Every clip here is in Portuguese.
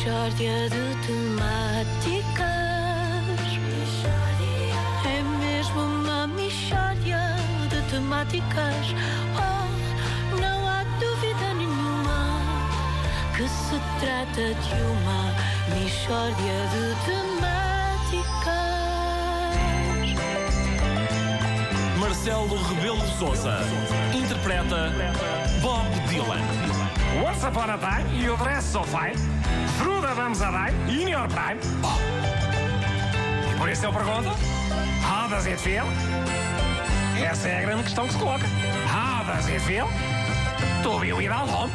Mishória de temáticas. É mesmo uma mishória de temáticas. Oh, não há dúvida nenhuma que se trata de uma mishória de temáticas. Marcelo Rebelo de Souza interpreta Bob Dylan. Once upon a time, you dress so fine. Through the bums a dime, in your prime. E por isso eu pergunto: How does it feel? Essa é a grande questão que se coloca. How does it feel? To be without home.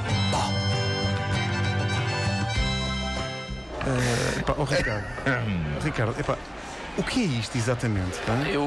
Epá, oh, Ricardo. Ricardo, epá, o que é isto exatamente? pá? Eu.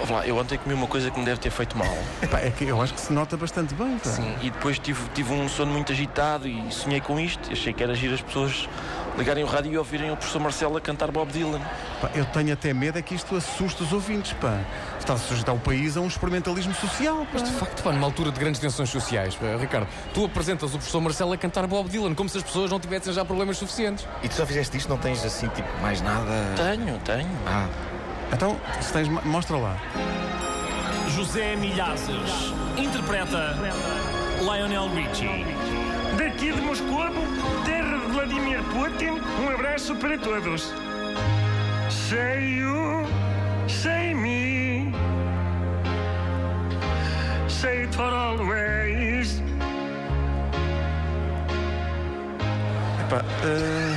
ouve lá, eu ontem comi uma coisa que me deve ter feito mal. Epá, é que eu acho que se nota bastante bem. Pá. Sim, e depois tive, tive um sono muito agitado e sonhei com isto. Achei que era agir as pessoas ligarem o rádio e ouvirem o professor Marcelo a cantar Bob Dylan. Pá, eu tenho até medo é que isto assuste os ouvintes. Pá. Está a sujeitar o país a um experimentalismo social. Pá. Mas de facto, pá, numa altura de grandes tensões sociais, pá, Ricardo, tu apresentas o professor Marcelo a cantar Bob Dylan como se as pessoas não tivessem já problemas suficientes. E tu só fizeste isto, não tens assim, tipo, mais nada. Tenho, tenho. Ah, Então, se tens, mostra lá. José Milhazes interpreta Lionel Richie. Daqui de Moscou, Putin, um abraço para todos. You, say me. Say it for always. Epá, eh,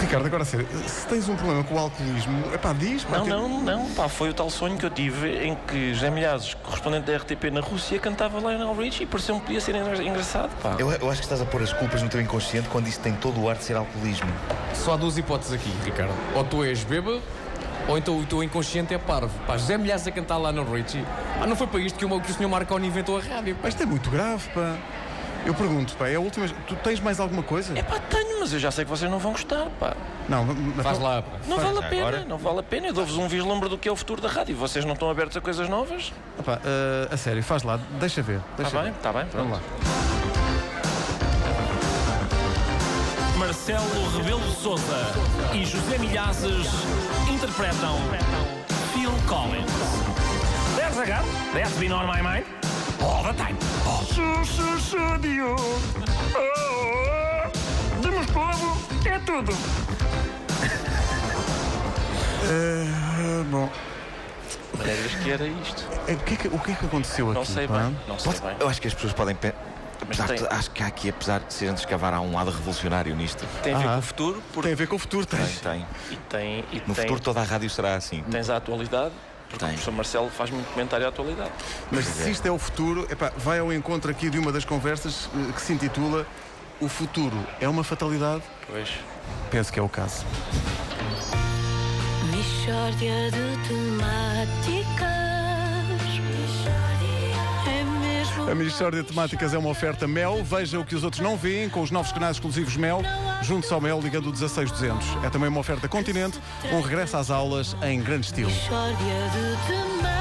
Ricardo, agora a sério, se tens um problema com o alcoolismo, epá, diz. pá, Não, que- não, não, pá, foi o tal sonho que eu tive em que José Milhazes, correspondente da RTP na Rússia, cantava Lionel Richie e pareceu-me que podia ser engra- engraçado, pá. eu, eu acho que estás a pôr as culpas no teu inconsciente quando isso tem todo o ar de ser alcoolismo. Só há duas hipóteses aqui, Ricardo. Ou tu és bêbado, ou então o teu inconsciente é parvo. Pá, José Milhares a cantar lá no Richie. Ah, não foi para isto que o, que o senhor Marconi inventou a rádio. Pá, isto é muito grave, pá. Eu pergunto, pá, é a última. Tu tens mais alguma coisa? É pá, tenho, mas eu já sei que vocês não vão gostar, pá. Não, mas Faz lá, pá. Não vale a pena, agora? não vale a pena. Eu dou-vos um vislumbre do que é o futuro da rádio. Vocês não estão abertos a coisas novas? Epá, eh, a sério, faz lá, deixa ver. Deixa Está bem, está bem, pronto. Vamos lá. Marcelo Rebelo de Souza e José Milhazes interpretam Phil Collins. There's a gun that's been on my mind all the time. Su, su, sudio. Oh, é tudo. Eh, bom, Maneiras que era isto. eh, o que, é que, o que é que aconteceu Não aqui? sei pá? bem, não sei Pode- bem. eu acho que as pessoas podem. pe- Apesar tem- de, acho que há aqui, apesar de se a gente escavar, há um lado revolucionário nisto. Tem a ver Ah. com o futuro, porque Tem a ver com o futuro, Tem, tens. tem. e tem, e No tem, futuro toda a rádio será assim. tens a atualidade, porque Tem. o professor Marcelo faz muito comentário à atualidade. Mas se isto é o futuro, epá, vai ao encontro aqui de uma das conversas eh, que se intitula O futuro é uma fatalidade? Pois. Penso que é o caso. Mishória de temáticas. É mesmo A Ministério de Temáticas é uma oferta Mel. Veja o que os outros não veem com os novos canais exclusivos Mel. Junte-se ao Mel ligando o 16200. É também uma oferta Continente. Um regresso às aulas em grande estilo. Mishória de temáticas.